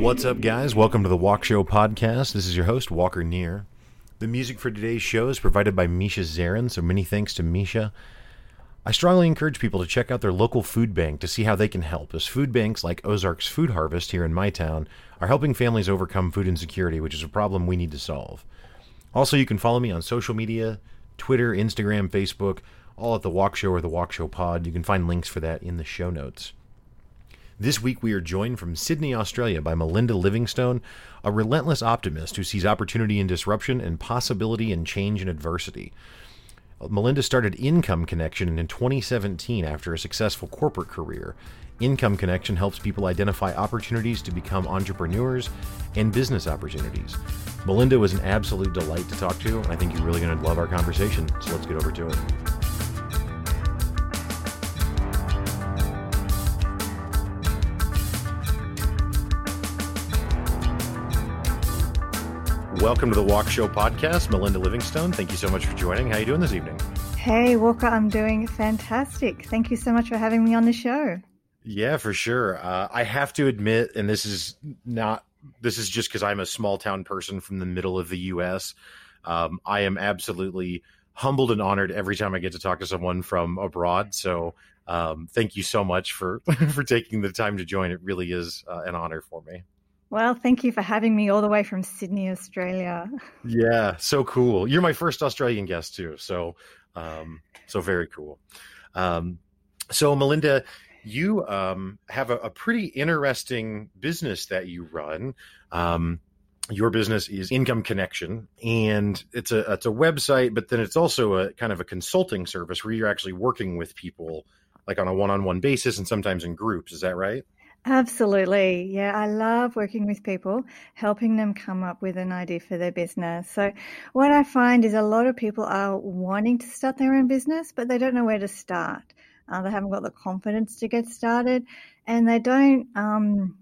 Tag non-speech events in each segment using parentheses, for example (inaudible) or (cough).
What's up, guys? Welcome to the Walk Show podcast. This is your host, Walker Neer. The music for today's show is provided by Misha Zarins, so many thanks to Misha. I strongly encourage people to check out their local food bank to see how they can help, as food banks like Ozarks Food Harvest here in my town are helping families overcome food insecurity, which is a problem we need to solve. Also, you can follow me on social media Twitter, Instagram, Facebook, all at The Walk Show or The Walk Show Pod. You can find links for that in the show notes. This week, we are joined from Sydney, Australia by Melinda Livingstone, a relentless optimist who sees opportunity in disruption and possibility in change and adversity. Melinda started Income Connection in 2017 after a successful corporate career. Income Connection helps people identify opportunities to become entrepreneurs and business opportunities. Melinda was an absolute delight to talk to, and I think you're really going to love our conversation. So let's get over to it. Welcome to the Walk Show podcast, Melinda Livingstone. Thank you so much for joining. How are you doing this evening? Hey, Walker, I'm doing fantastic. Thank you so much for having me on the show. Yeah, for sure. Uh, I have to admit, and this is not, this is just because I'm a small town person from the middle of the U.S. Um, I am absolutely humbled and honored every time I get to talk to someone from abroad. So, um, thank you so much for (laughs) for taking the time to join. It really is uh, an honor for me. Well, thank you for having me all the way from Sydney, Australia. Yeah, so cool. You're my first Australian guest too, so um, so very cool. Um, so Melinda, you um, have a, a, pretty interesting business that you run. Um, your business is Income Connection, and it's a it's a website, but then it's also a kind of a consulting service where you're actually working with people like on a one on one basis and sometimes in groups. Is that right? Absolutely. Yeah, I love working with people, helping them come up with an idea for their business. So, what I find is a lot of people are wanting to start their own business, but they don't know where to start. Uh, they haven't got the confidence to get started, and they don't um,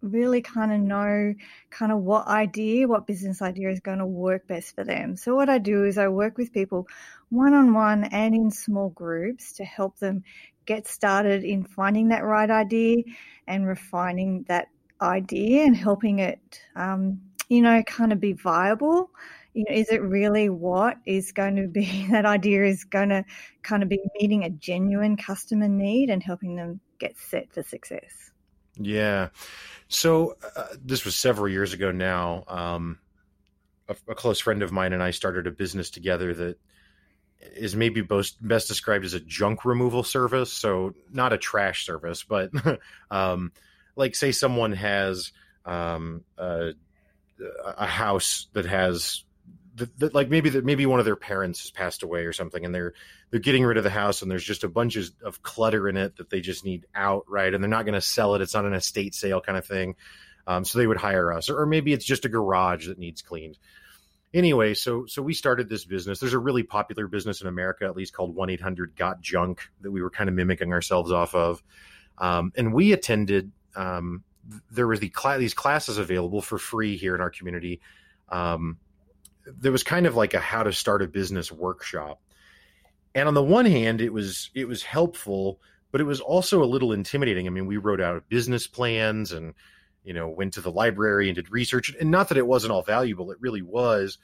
really kind of know kind of what idea, what business idea is going to work best for them. So, what I do is I work with people one on one and in small groups to help them get started in finding that right idea and refining that idea and helping it, um, you know, kind of be viable. You know, is it really what is going to be (laughs) that idea is going to kind of be meeting a genuine customer need and helping them get set for success? Yeah. So uh, this was several years ago now. Um, a, a, close friend of mine and I started a business together that is maybe best best described as a junk removal service. So not a trash service, but (laughs) um, like say someone has um, a, a, house that has that, like maybe that maybe one of their parents has passed away or something, and they're they're getting rid of the house, and there's just a bunch of, of clutter in it that they just need out, right? And they're not going to sell it; it's not an estate sale kind of thing. Um, so they would hire us, or, or maybe it's just a garage that needs cleaned anyway, so so we started this business. There's a really popular business in America, at least called one eight hundred got junk that we were kind of mimicking ourselves off of, um, and we attended. Um, there was the cl- these classes available for free here in our community. Um, there was kind of like a how to start a business workshop, and on the one hand, it was it was helpful, but it was also a little intimidating. I mean, we wrote out business plans and you know, went to the library and did research. And not that it wasn't all valuable, it really was.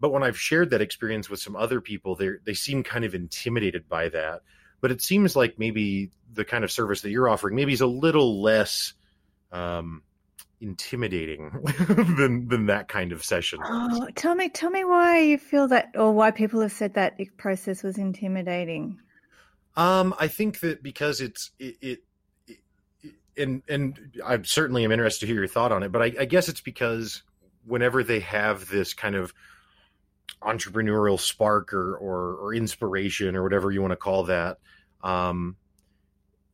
But when I've shared that experience with some other people, they they seem kind of intimidated by that. But it seems like maybe the kind of service that you're offering maybe is a little less um, intimidating (laughs) than than that kind of session. Oh, tell me, tell me why you feel that, or why people have said that process was intimidating. Um, I think that because it's it, it and and I certainly am interested to hear your thought on it, but I, I guess it's because whenever they have this kind of entrepreneurial spark or, or, or inspiration or whatever you want to call that, um,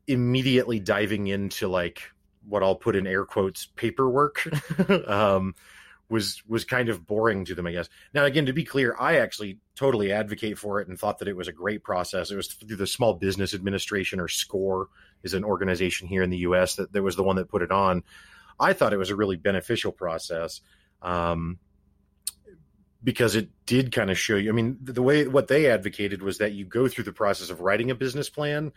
immediately diving into like what I'll put in air quotes paperwork (laughs) um, was was kind of boring to them, I guess. Now, again, to be clear, I actually totally advocate for it and thought that it was a great process. It was through the Small Business Administration or SCORE is an organization here in the U.S. that, that was the one that put it on. I thought it was a really beneficial process um, because it did kind of show you. I mean, the way what they advocated was that you go through the process of writing a business plan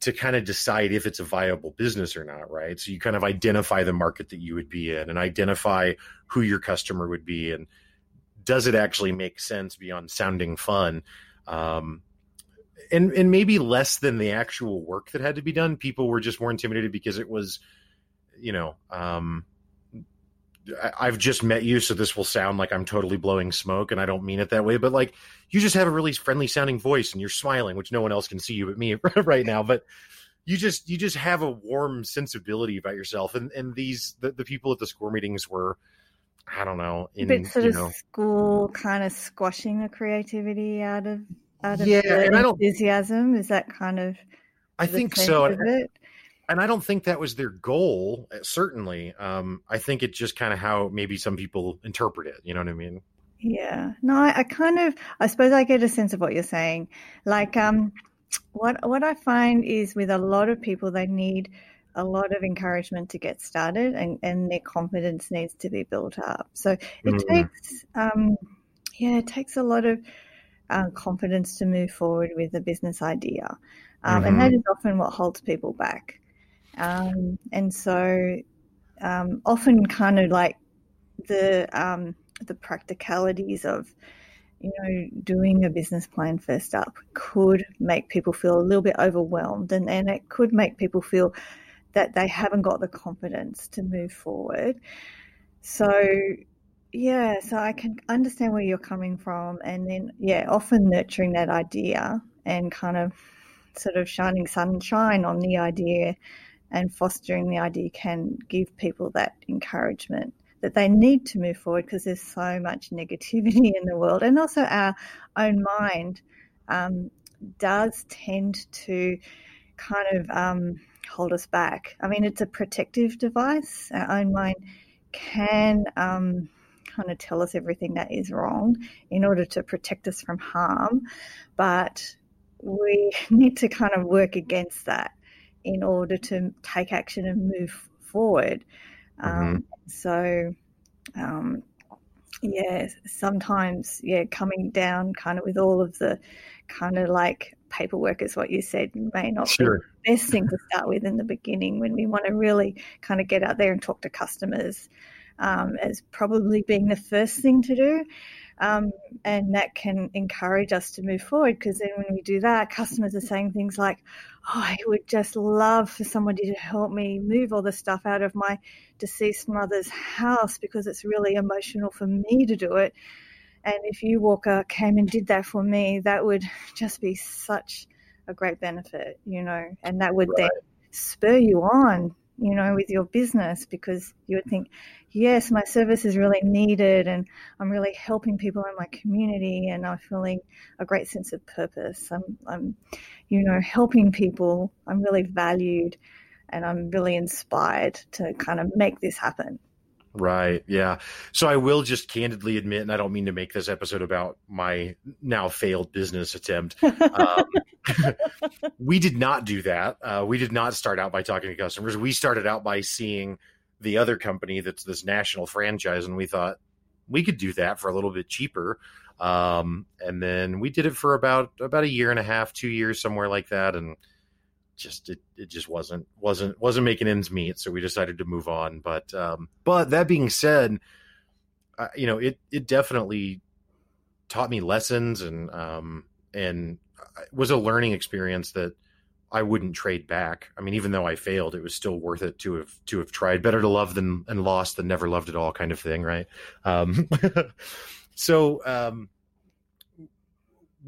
to kind of decide if it's a viable business or not, right? So you kind of identify the market that you would be in and identify who your customer would be and does it actually make sense beyond sounding fun? Um, and and maybe less than the actual work that had to be done. People were just more intimidated because it was, you know, um, I, have just met you, so this will sound like I'm totally blowing smoke, and I don't mean it that way. But like, you just have a really friendly sounding voice, and you're smiling, which no one else can see you but me (laughs) right now. But you just you just have a warm sensibility about yourself, and and these the, the people at the score meetings were. I don't know. In, a bit sort of know, school kind of squashing the creativity out of out of yeah, and I don't, enthusiasm. Is that kind of I think so. And, and I don't think that was their goal. Uh, certainly, um, I think it's just kind of how maybe some people interpret it. You know what I mean? Yeah. No, I, I, kind of. I suppose I get a sense of what you're saying. Like, um, what what I find is with a lot of people, they need a lot of encouragement to get started, and and their confidence needs to be built up. So it mm. takes, um, yeah, it takes a lot of uh, confidence to move forward with a business idea. Um, mm-hmm. And that mm-hmm. often what holds people back. Um, and so um, often kind of like the um, the practicalities of you know doing a business plan first up could make people feel a little bit overwhelmed and, and it could make people feel that they haven't got the confidence to move forward so yeah so i can understand where you're coming from and then yeah often nurturing that idea and kind of sort of shining sunshine on the idea and fostering the idea can give people that encouragement that they need to move forward because there's so much negativity in the world. And also, our own mind um, does tend to kind of um, hold us back. I mean, it's a protective device. Our own mind can um, kind of tell us everything that is wrong in order to protect us from harm, but we (laughs) need to kind of work against that in order to take action and move forward. Mm-hmm. Um, so, um, yeah, sometimes, yeah, coming down kind of with all of the kind of like paperwork is what you said may not sure. be the best thing to start with in the beginning when we want to really kind of get out there and talk to customers um, as probably being the first thing to do. Um, and that can encourage us to move forward because then when we do that, customers are saying things like, Oh, I would just love for somebody to help me move all the stuff out of my deceased mother's house because it's really emotional for me to do it. And if you, Walker, came and did that for me, that would just be such a great benefit, you know, and that would right. then spur you on you know, with your business because you would think, yes, my service is really needed and I'm really helping people in my community and I'm feeling a great sense of purpose. I'm, I'm you know, helping people. I'm really valued and I'm really inspired to kind of make this happen. Right. Yeah. So I will just candidly admit, and I don't mean to make this episode about my now failed business attempt. (laughs) Um, (laughs) we did not do that. Uh, we did not start out by talking to customers. We started out by seeing the other company that's this national franchise, and we thought we could do that for a little bit cheaper. Um, and then we did it for about about a year and a half, two years, somewhere like that, and just it, it just wasn't wasn't wasn't making ends meet so we decided to move on but um but that being said uh, you know it it definitely taught me lessons and um and was a learning experience that I wouldn't trade back. I mean, even though I failed, it was still worth it to have to have tried. Better to love than and lost than never loved at all, kind of thing, right? Um, (laughs) so, um,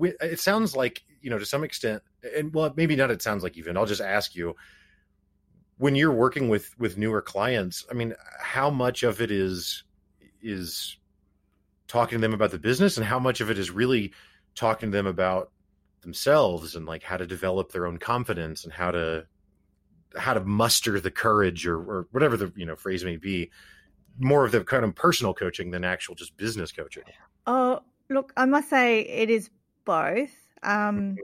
it sounds like you know to some extent and well maybe not it sounds like even i'll just ask you when you're working with with newer clients i mean how much of it is is talking to them about the business and how much of it is really talking to them about themselves and like how to develop their own confidence and how to how to muster the courage or, or whatever the you know phrase may be more of the kind of personal coaching than actual just business coaching oh look i must say it is both um,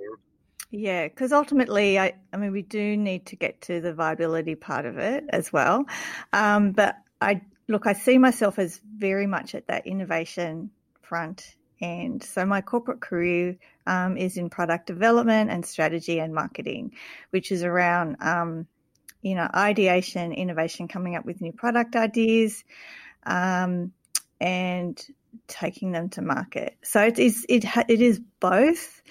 yeah, because ultimately, I, I mean, we do need to get to the viability part of it as well. Um, but I look, I see myself as very much at that innovation front end. So my corporate career um, is in product development and strategy and marketing, which is around um, you know ideation, innovation, coming up with new product ideas, um, and taking them to market. So it is it it is both,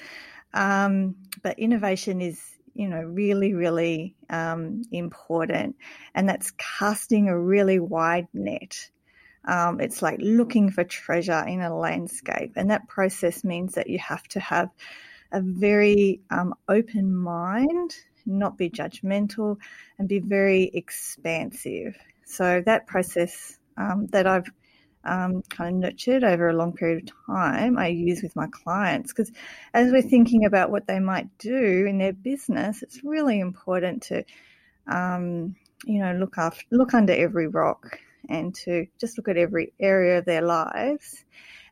um, but innovation is you know really really um, important, and that's casting a really wide net. Um, it's like looking for treasure in a landscape, and that process means that you have to have a very um, open mind, not be judgmental, and be very expansive. So that process um, that I've um, kind of nurtured over a long period of time, I use with my clients because as we're thinking about what they might do in their business, it's really important to, um, you know, look after, look under every rock and to just look at every area of their lives.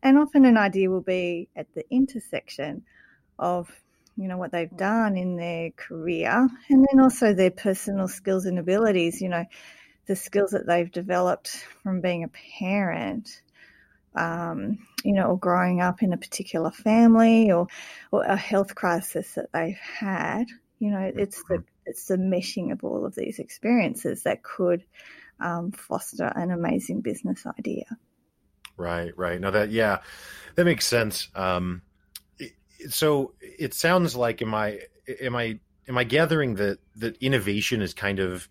And often an idea will be at the intersection of you know what they've done in their career and then also their personal skills and abilities you know the skills that they've developed from being a parent, um, you know, or growing up in a particular family or, or a health crisis that they've had. You know, it's the mm-hmm. it's the meshing of all of these experiences that could um, foster an amazing business idea. Right, right. Now that yeah, that makes sense. Um, so it sounds like am I am I am I gathering that that innovation is kind of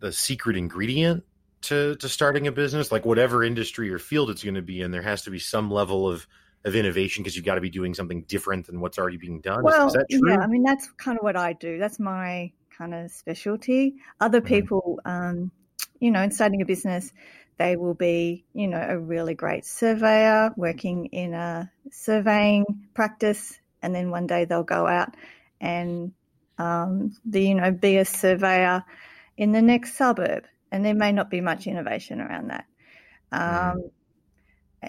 the secret ingredient to to starting a business like whatever industry or field it's going to be in there has to be some level of of innovation because you've got to be doing something different than what's already being done well is, is that true yeah i mean that's kind of what i do that's my kind of specialty other mm-hmm. people um, you know in starting a business they will be you know a really great surveyor working in a surveying practice and then one day they'll go out and um, the you know be a surveyor in the next suburb, and there may not be much innovation around that. Um, mm.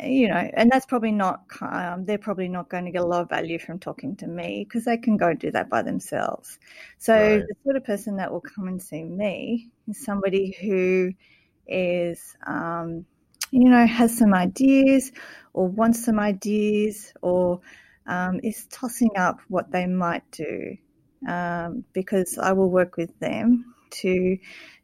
You know, and that's probably not, um, they're probably not going to get a lot of value from talking to me because they can go do that by themselves. So, right. the sort of person that will come and see me is somebody who is, um, you know, has some ideas or wants some ideas or um, is tossing up what they might do um, because I will work with them to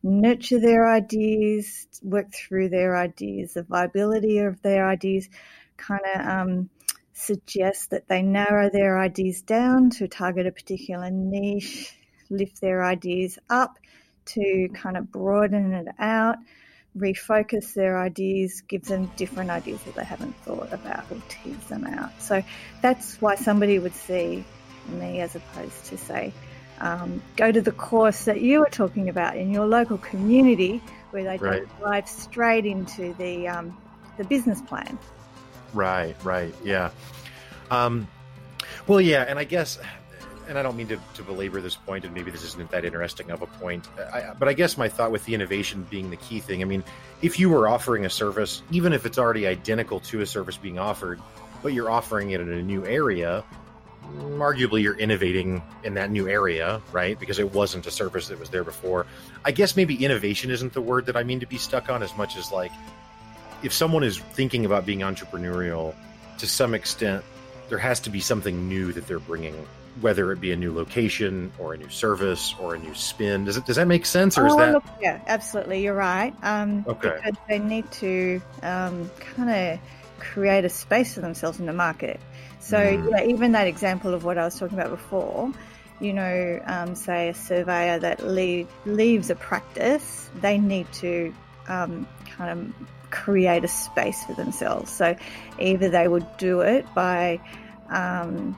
nurture their ideas, work through their ideas, the viability of their ideas, kind of um, suggest that they narrow their ideas down to target a particular niche, lift their ideas up to kind of broaden it out, refocus their ideas, give them different ideas that they haven't thought about, or tease them out. So that's why somebody would see me as opposed to say, um, go to the course that you were talking about in your local community, where they right. dive straight into the um, the business plan. Right, right, yeah. Um, well, yeah, and I guess, and I don't mean to, to, belabor this point, and maybe this isn't that interesting of a point, I, but I guess my thought with the innovation being the key thing. I mean, if you were offering a service, even if it's already identical to a service being offered, but you're offering it in a new area, arguably you're innovating in that new area, right? Because it wasn't a service that was there before. I guess maybe innovation isn't the word that I mean to be stuck on as much as like if someone is thinking about being entrepreneurial to some extent, there has to be something new that they're bringing, whether it be a new location or a new service or a new spin. Does it does that make sense, or is oh, that? Look, yeah, absolutely. You're right. Um, okay. Because they need to um, kind of create a space for themselves in the market. So mm. yeah, even that example of what I was talking about before, you know, um, say a surveyor that leave, leaves a practice, they need to um, kind of create a space for themselves. So either they would do it by, um,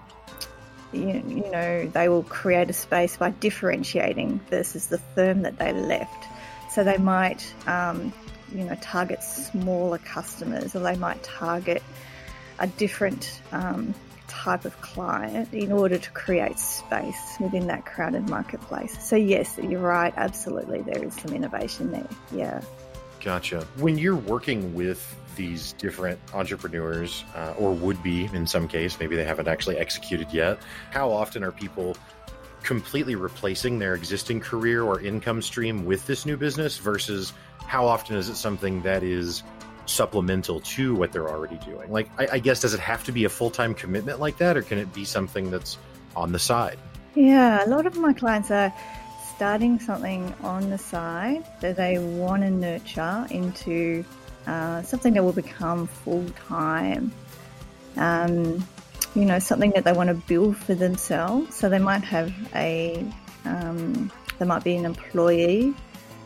you, you, know, they will create a space by differentiating versus the firm that they left. So they might, um, you know, target smaller customers or they might target a different um, type of client in order to create space within that crowded marketplace. So, yes, you're right. Absolutely, there is some innovation there. Yeah. Gotcha. When you're working with these different entrepreneurs, uh, or would be in some case, maybe they haven't actually executed yet, how often are people completely replacing their existing career or income stream with this new business versus how often is it something that is supplemental to what they're already doing. Like, I, I guess, does it have to be a full time commitment like that, or can it be something that's on the side? Yeah, a lot of my clients are starting something on the side that they want to nurture into uh, something that will become full time. Um, you know, something that they want to build for themselves. So they might have a, um, they might be an employee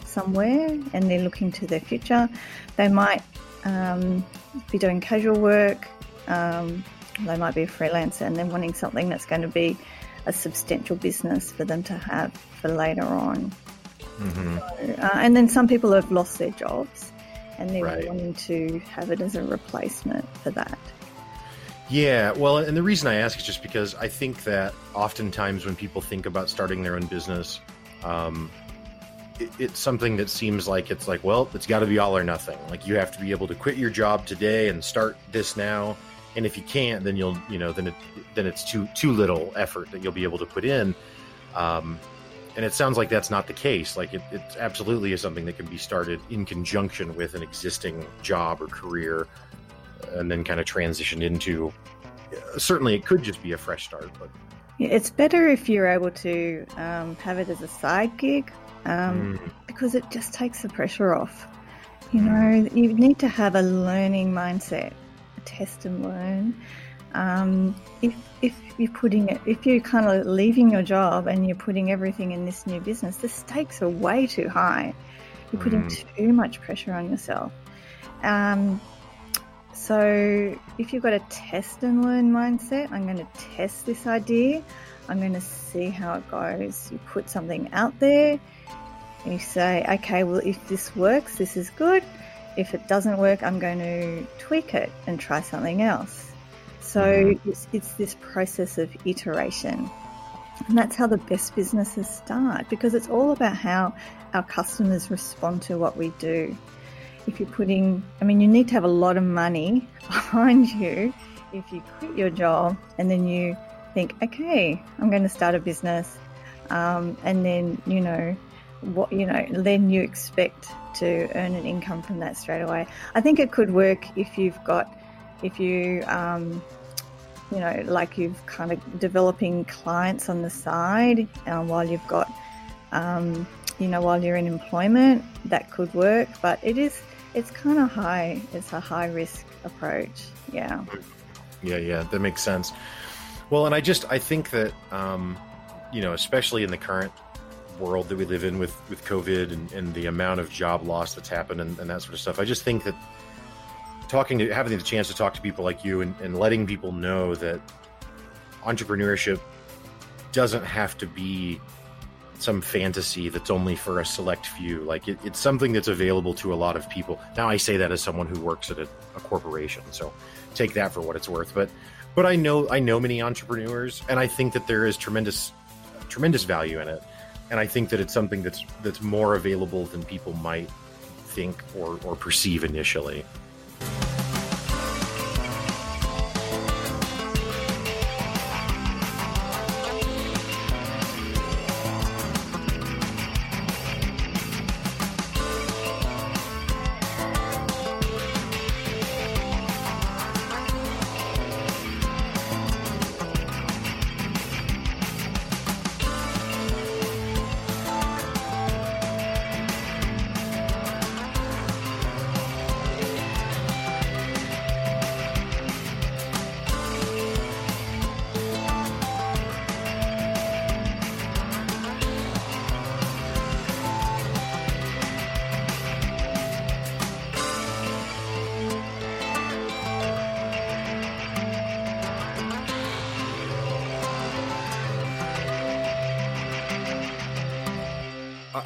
somewhere and they're looking to their future. They might um, be doing casual work. Um, they might be a freelancer and they're wanting something that's going to be a substantial business for them to have for later on. Mm-hmm. So, uh, and then some people have lost their jobs and they're right. wanting to have it as a replacement for that. Yeah, well, and the reason I ask is just because I think that oftentimes when people think about starting their own business, um, it's something that seems like it's like, well, it's got to be all or nothing. Like you have to be able to quit your job today and start this now and if you can't, then you'll you know then it then it's too too little effort that you'll be able to put in. Um, and it sounds like that's not the case. Like it, it absolutely is something that can be started in conjunction with an existing job or career, and then kind of transitioned into. Certainly, it could just be a fresh start, but it's better if you're able to um, have it as a side gig um, mm. because it just takes the pressure off. You know, you need to have a learning mindset test and learn. Um, if, if you're putting it, if you're kind of leaving your job and you're putting everything in this new business, the stakes are way too high. You're putting mm. too much pressure on yourself. Um, so if you've got a test and learn mindset, I'm going to test this idea. I'm going to see how it goes. You put something out there. You say, okay, well, if this works, this is good. If it doesn't work, I'm going to tweak it and try something else. So mm-hmm. it's, it's this process of iteration. And that's how the best businesses start because it's all about how our customers respond to what we do. If you're putting, I mean, you need to have a lot of money (laughs) behind you if you quit your job and then you think, okay, I'm going to start a business. Um, and then, you know, what you know then you expect to earn an income from that straight away. I think it could work if you've got if you um, you know like you've kind of developing clients on the side um, while you've got um, you know while you're in employment that could work. But it is it's kind of high it's a high risk approach. Yeah. Yeah yeah that makes sense well and i just i think that um, you know especially in the current world that we live in with with COVID and, and the amount of job loss that's happened and, and, that sort of stuff. I just think that talking to having the chance to talk to people like you and, and letting people know that entrepreneurship doesn't have to be some fantasy that's only for a select few. Like it, it's something that's available to a lot of people. Now I say that as someone who works at a, a corporation, so take that for what it's worth. But but I know I know many entrepreneurs, and I think that there is tremendous tremendous value in it and I think that it's something that's that's more available than people might think or, or perceive initially.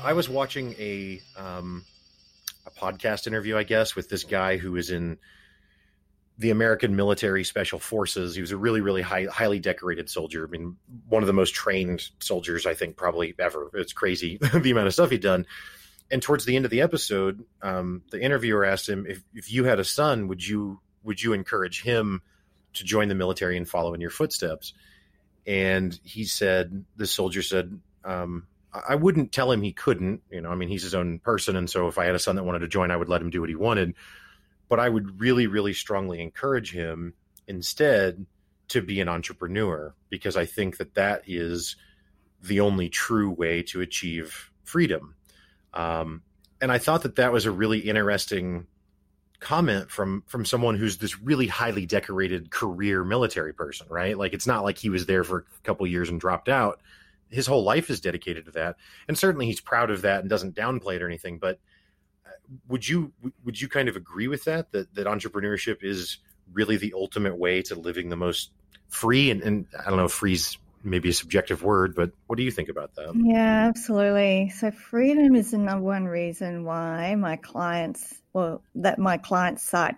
I was watching a um, a podcast interview, I guess, with this guy who was in the American military special forces. He was a really, really high, highly decorated soldier. I mean, one of the most trained soldiers I think probably ever. It's crazy (laughs) the amount of stuff he'd done. And towards the end of the episode, um, the interviewer asked him if, if you had a son, would you would you encourage him to join the military and follow in your footsteps? And he said, the soldier said, um, I wouldn't tell him he couldn't. You know, I mean, he's his own person, and so if I had a son that wanted to join, I would let him do what he wanted. but I would really, really strongly encourage him instead to be an entrepreneur because I think that that is the only true way to achieve freedom. Um, and I thought that that was a really interesting comment from from someone who's this really highly decorated career military person, right? Like it's not like he was there for a couple years and dropped out. His whole life is dedicated to that, and certainly he's proud of that and doesn't downplay it or anything. But uh, would you would you kind of agree with that that that entrepreneurship is really the ultimate way to living the most free and, and I don't know, free's maybe a subjective word, but what do you think about that? Yeah, absolutely. So freedom is the number one reason why my clients, well, that my clients cite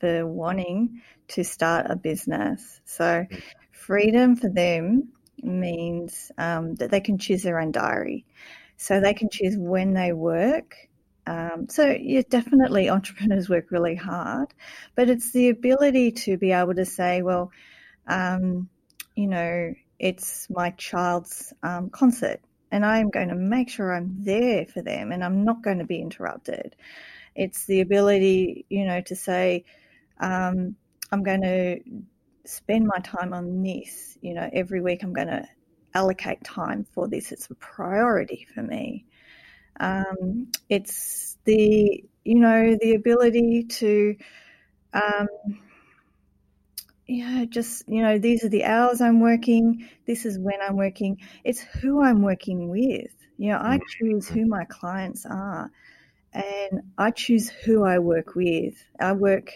for wanting to start a business. So freedom for them means um, that they can choose their own diary. So they can choose when they work. Um, so yeah, definitely (laughs) entrepreneurs work really hard, but it's the ability to be able to say, well, um, you know, it's my child's um, concert and I'm going to make sure I'm there for them and I'm not going to be interrupted. It's the ability, you know, to say, um, I'm going to spend my time on this. You know, every week I'm going to allocate time for this. It's a priority for me. Um, it's the, you know, the ability to, um, yeah, just, you know, these are the hours I'm working. This is when I'm working. It's who I'm working with. You know, I choose who my clients are and I choose who I work with. I work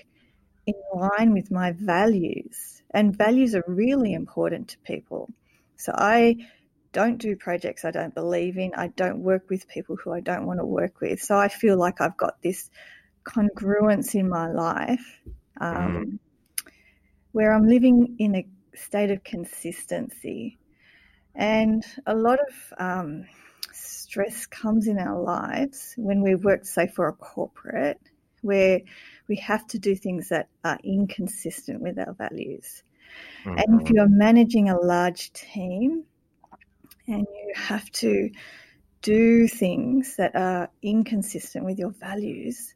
in line with my values, and values are really important to people. So I don't do projects I don't believe in. I don't work with people who I don't want to work with. So I feel like I've got this congruence in my life. Um, mm where I'm living in a state of consistency. And a lot of um, stress comes in our lives when we work, say, for a corporate, where we have to do things that are inconsistent with our values. Mm-hmm. And if you're managing a large team and you have to do things that are inconsistent with your values,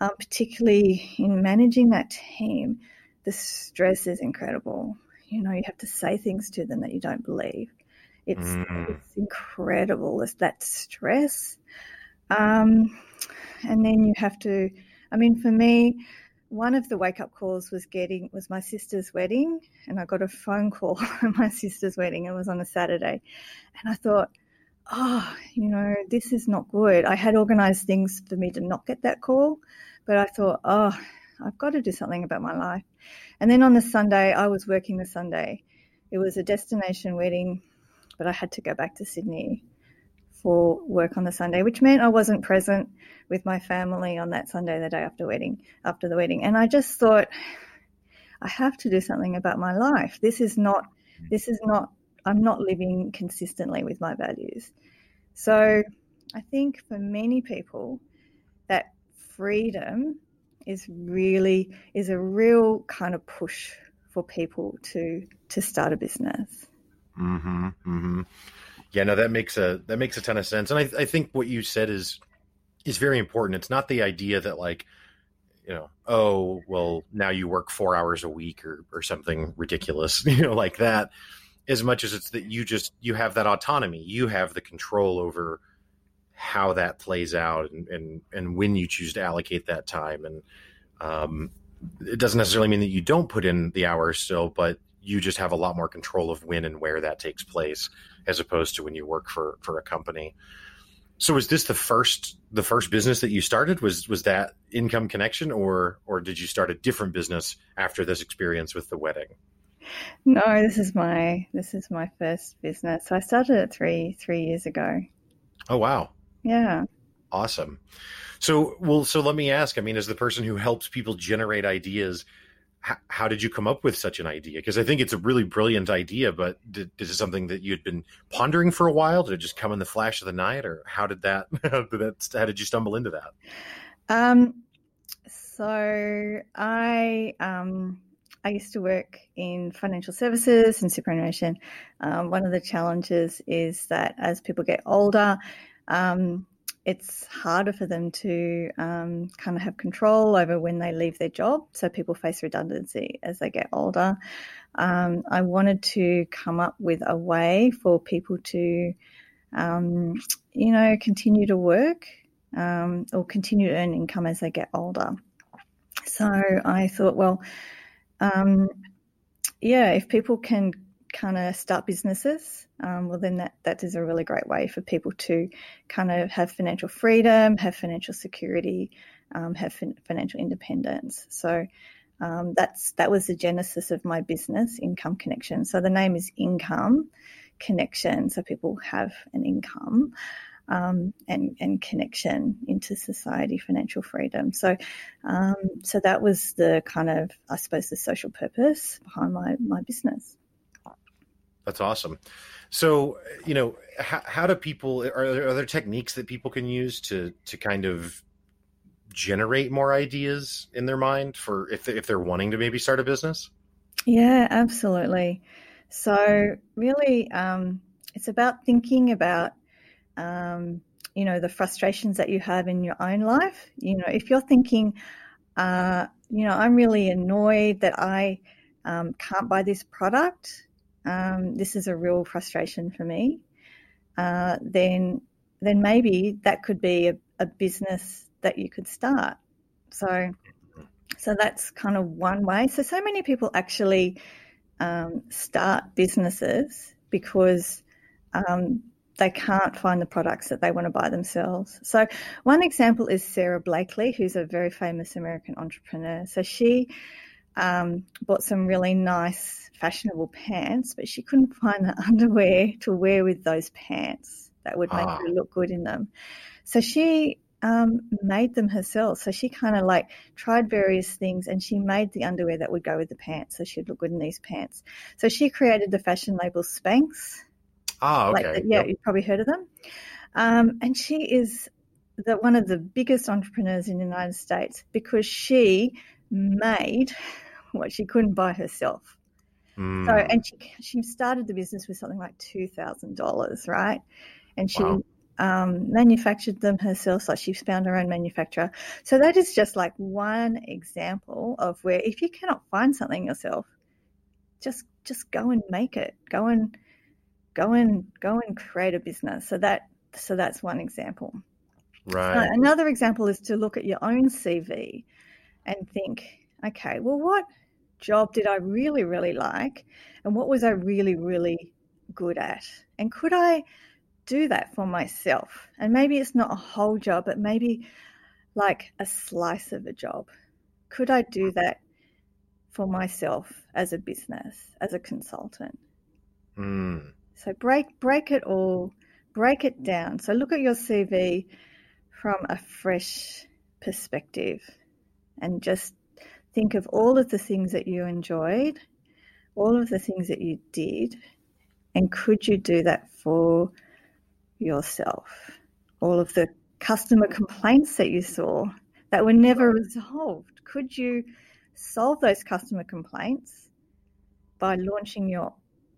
um, particularly in managing that team, the stress is incredible. You know, you have to say things to them that you don't believe. It's, mm. it's incredible. It's that stress. Um, and then you have to, I mean, for me, one of the wake up calls was getting was my sister's wedding, and I got a phone call (laughs) at my sister's wedding. It was on a Saturday, and I thought, oh, you know, this is not good. I had organized things for me to not get that call, but I thought, oh, I've got to do something about my life. And then on the Sunday, I was working the Sunday. It was a destination wedding, but I had to go back to Sydney for work on the Sunday, which meant I wasn't present with my family on that Sunday, the day after wedding, after the wedding. And I just thought, I have to do something about my life. This is not, this is not, I'm not living consistently with my values. So I think for many people, that freedom is really is a real kind of push for people to to start a business. Mm-hmm. Mm-hmm. Yeah, no, that makes a that makes a ton of sense, and I, I think what you said is is very important. It's not the idea that like you know, oh well, now you work four hours a week or or something ridiculous, (laughs) you know, like that. As much as it's that you just you have that autonomy, you have the control over how that plays out and, and, and when you choose to allocate that time. And um, it doesn't necessarily mean that you don't put in the hours still, but you just have a lot more control of when and where that takes place as opposed to when you work for, for a company. So was this the first the first business that you started? Was was that income connection or or did you start a different business after this experience with the wedding? No, this is my this is my first business. So I started it three three years ago. Oh wow. Yeah. Awesome. So, well, so let me ask. I mean, as the person who helps people generate ideas, how, how did you come up with such an idea? Because I think it's a really brilliant idea. But did, is it something that you had been pondering for a while? Did it just come in the flash of the night, or how did that? (laughs) How did, that, how did you stumble into that? Um. So I um I used to work in financial services and superannuation. Um, one of the challenges is that as people get older, um, it's harder for them to um, kind of have control over when they leave their job. So people face redundancy as they get older. Um, I wanted to come up with a way for people to, um, you know, continue to work um, or continue to earn income as they get older. So I thought, well, um, yeah, if people can kind of start businesses, um, well, then that, that is a really great way for people to kind of have financial freedom, have financial security, um, have fin- financial independence. So um, that's that was the genesis of my business, Income Connection. So the name is Income Connection, so people have an income. Um, and, and connection into society, financial freedom. So, um, so that was the kind of, I suppose, the social purpose behind my, my business. That's awesome. So, you know, how, how do people are there, are there techniques that people can use to to kind of generate more ideas in their mind for if if they're wanting to maybe start a business? Yeah, absolutely. So, really, um, it's about thinking about, um, you know, the frustrations that you have in your own life. You know, if you're thinking, uh, you know, I'm really annoyed that I um, can't buy this product um, this is a real frustration for me, uh, then then maybe that could be a, a, business that you could start. So so that's kind of one way. So so many people actually um, start businesses because um, they can't find the products that they want to buy themselves. So one example is Sara Blakely, who's a very famous American entrepreneur. So she um, bought some really nice fashionable pants, but she couldn't find the (laughs) underwear to wear with those pants that would make ah. her look good in them. So she um, made them herself. So she kind of like tried various things and she made the underwear that would go with the pants. So she'd look good in these pants. So she created the fashion label Spanx. Ah, okay. Like the, yeah, yep. you've probably heard of them. Um, and she is the, one of the biggest entrepreneurs in the United States because she made (laughs) what she couldn't buy herself. Mm. So, and she she started the business with something like two thousand dollars, right? And she wow. um, manufactured them herself. Like she found her own manufacturer. So that is just like one example of where if you cannot find something yourself, just just go and make it. Go and go and go and create a business. So that so that's one example. Right. another example is to look at your own CV and think, okay, well, what job did I really, really like? And what was I really, really good at? And could I do that for myself? And maybe it's not a whole job, but maybe like a slice of a job. Could I do that for myself as a business, as a consultant? Mm. So break break it all, break it down. So look at your CV from a fresh perspective and just think of all of the things that you enjoyed, all of the things that you did, and could you do that for yourself? All of the customer complaints that you saw that were never resolved, could you solve those customer complaints by launching your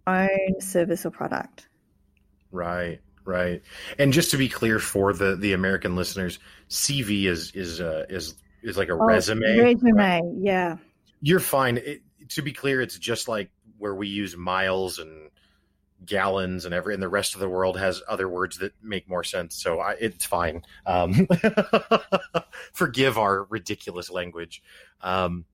own service or product? Right. Right. And just to be clear for the the American listeners, CV is is uh, is is like a oh, resume. Resume, yeah. You're fine. It, to be clear, it's just like where we use miles and gallons and every and the rest of the world has other words that make more sense so I, it's fine um, (laughs) forgive our ridiculous language um,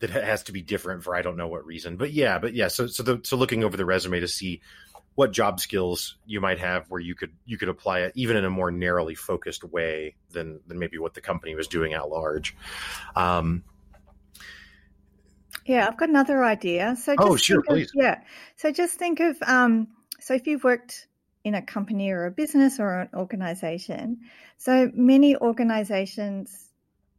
that has to be different for i don't know what reason but yeah but yeah so so the, so looking over the resume to see what job skills you might have where you could you could apply it even in a more narrowly focused way than than maybe what the company was doing at large. Um, yeah, I've got another idea. So oh, sure, please. Of, yeah, so just think of um, so if you've worked in a company or a business or an organization, so many organizations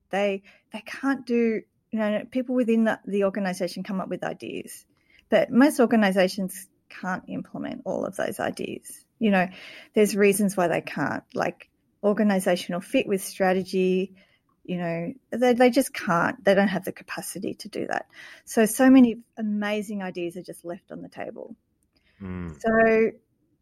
they they can't do you know people within the, the organization come up with ideas, but most organizations can't implement all of those ideas. You know, there's reasons why they can't, like organizational fit with strategy. You know, they, they just can't, they don't have the capacity to do that. So, so many amazing ideas are just left on the table. Mm. So,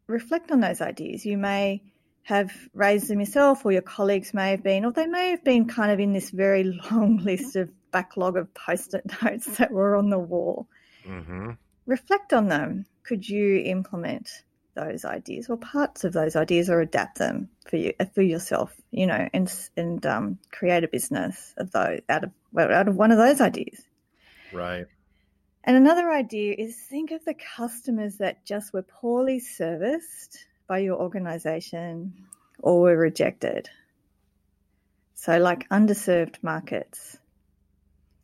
reflect on those ideas. You may have raised them yourself, or your colleagues may have been, or they may have been kind of in this very (laughs) long list of backlog of post it notes that were on the wall. Mm-hmm. Reflect on them. Could you implement those ideas? Or parts of those ideas or adapt them for you for yourself you know and and um, create a business of those out of well, out of one of those ideas. Right. And another idea is think of the customers that just were poorly serviced by your organization or were rejected. So like underserved markets.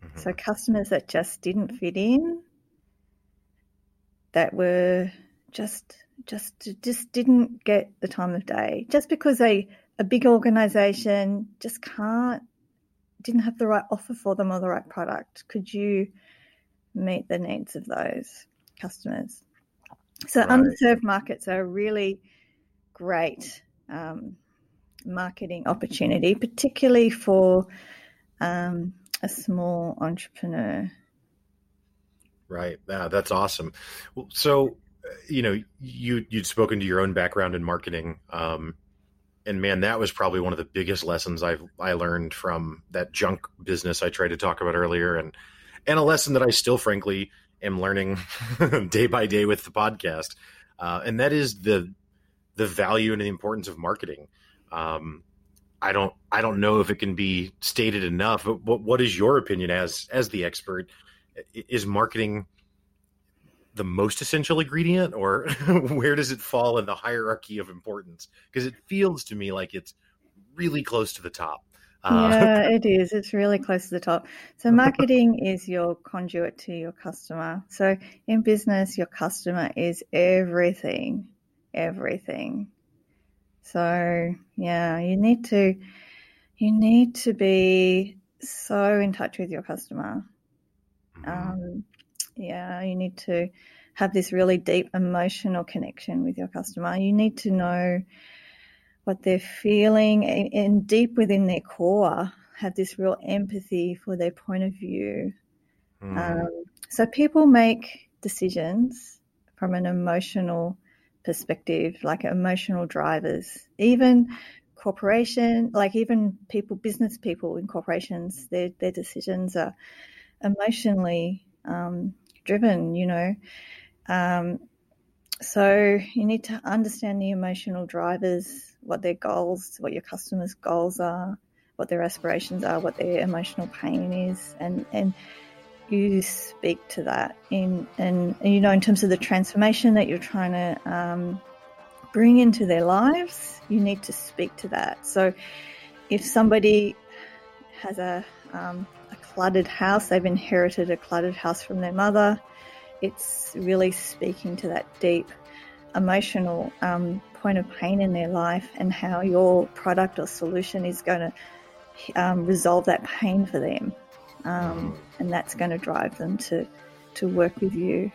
Mm-hmm. so customers that just didn't fit in that were just just just didn't get the time of day. Just because a a big organization just can't didn't have the right offer for them or the right product. Could you meet the needs of those customers? So right. underserved markets are a really great um, marketing opportunity particularly for um, a small entrepreneur right yeah, that's awesome so you know, you you'd spoken to your own background in marketing, um, and man, that was probably one of the biggest lessons I've I learned from that junk business I tried to talk about earlier, and and a lesson that I still, frankly, am learning (laughs) day by day with the podcast, uh, and that is the the value and the importance of marketing. Um, I don't I don't know if it can be stated enough, but what, what is your opinion as as the expert? Is marketing the most essential ingredient or (laughs) where does it fall in the hierarchy of importance? Because it feels to me like it's really close to the top. Uh, yeah it (laughs) is. It's really close to the top. So (laughs) marketing is your conduit to your customer. So in business your customer is everything everything. So yeah you need to you need to be so in touch with your customer. Um, yeah, you need to have this really deep emotional connection with your customer. You need to know what they're feeling and, and deep within their core, have this real empathy for their point of view. Mm. Um, so people make decisions from an emotional perspective, like emotional drivers. Even corporation, like even people, business people in corporations, their their decisions are emotionally um, driven, you know. Um, so you need to understand the emotional drivers, what their goals, what your customers' goals are, what their aspirations are, what their emotional pain is, and and you speak to that in and you know in terms of the transformation that you're trying to um, bring into their lives, you need to speak to that. So if somebody has a um, cluttered house. They've inherited a cluttered house from their mother. It's really speaking to that deep emotional um, point of pain in their life and how your product or solution is going to um, resolve that pain for them. Um, and that's going to drive them to, to work with you.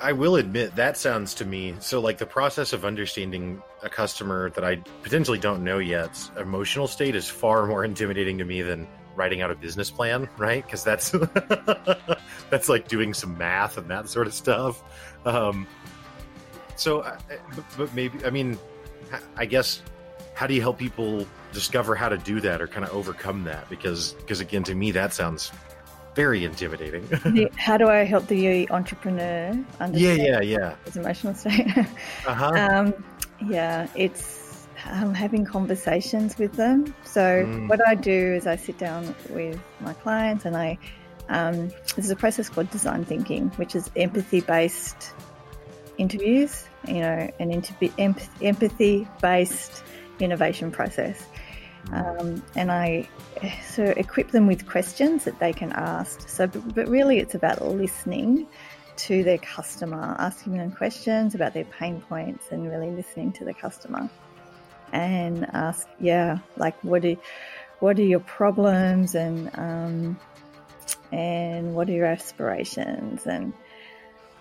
I will admit that sounds to me so like the process of understanding a customer that I potentially don't know yet. Emotional state is far more (laughs) intimidating to me than writing out a business plan, right? Because that's (laughs) that's like doing some math and that sort of stuff. Um, so, uh, but, but maybe I mean, I guess how do you help people discover how to do that or kind of overcome that? Because because again, to me, that sounds very intimidating. (laughs) how do I help the entrepreneur understand? Yeah, yeah, yeah. His emotional state. (laughs) uh-huh. Um, yeah, it's um, having conversations with them. So mm. what I do is I sit down with my clients and I um, there's a process called design thinking, which is empathy based interviews. You know, an empathy based innovation process. Um, and I so equip them with questions that they can ask. So, but really, it's about listening to their customer, asking them questions about their pain points, and really listening to the customer. And ask, yeah, like what are what are your problems, and um, and what are your aspirations, and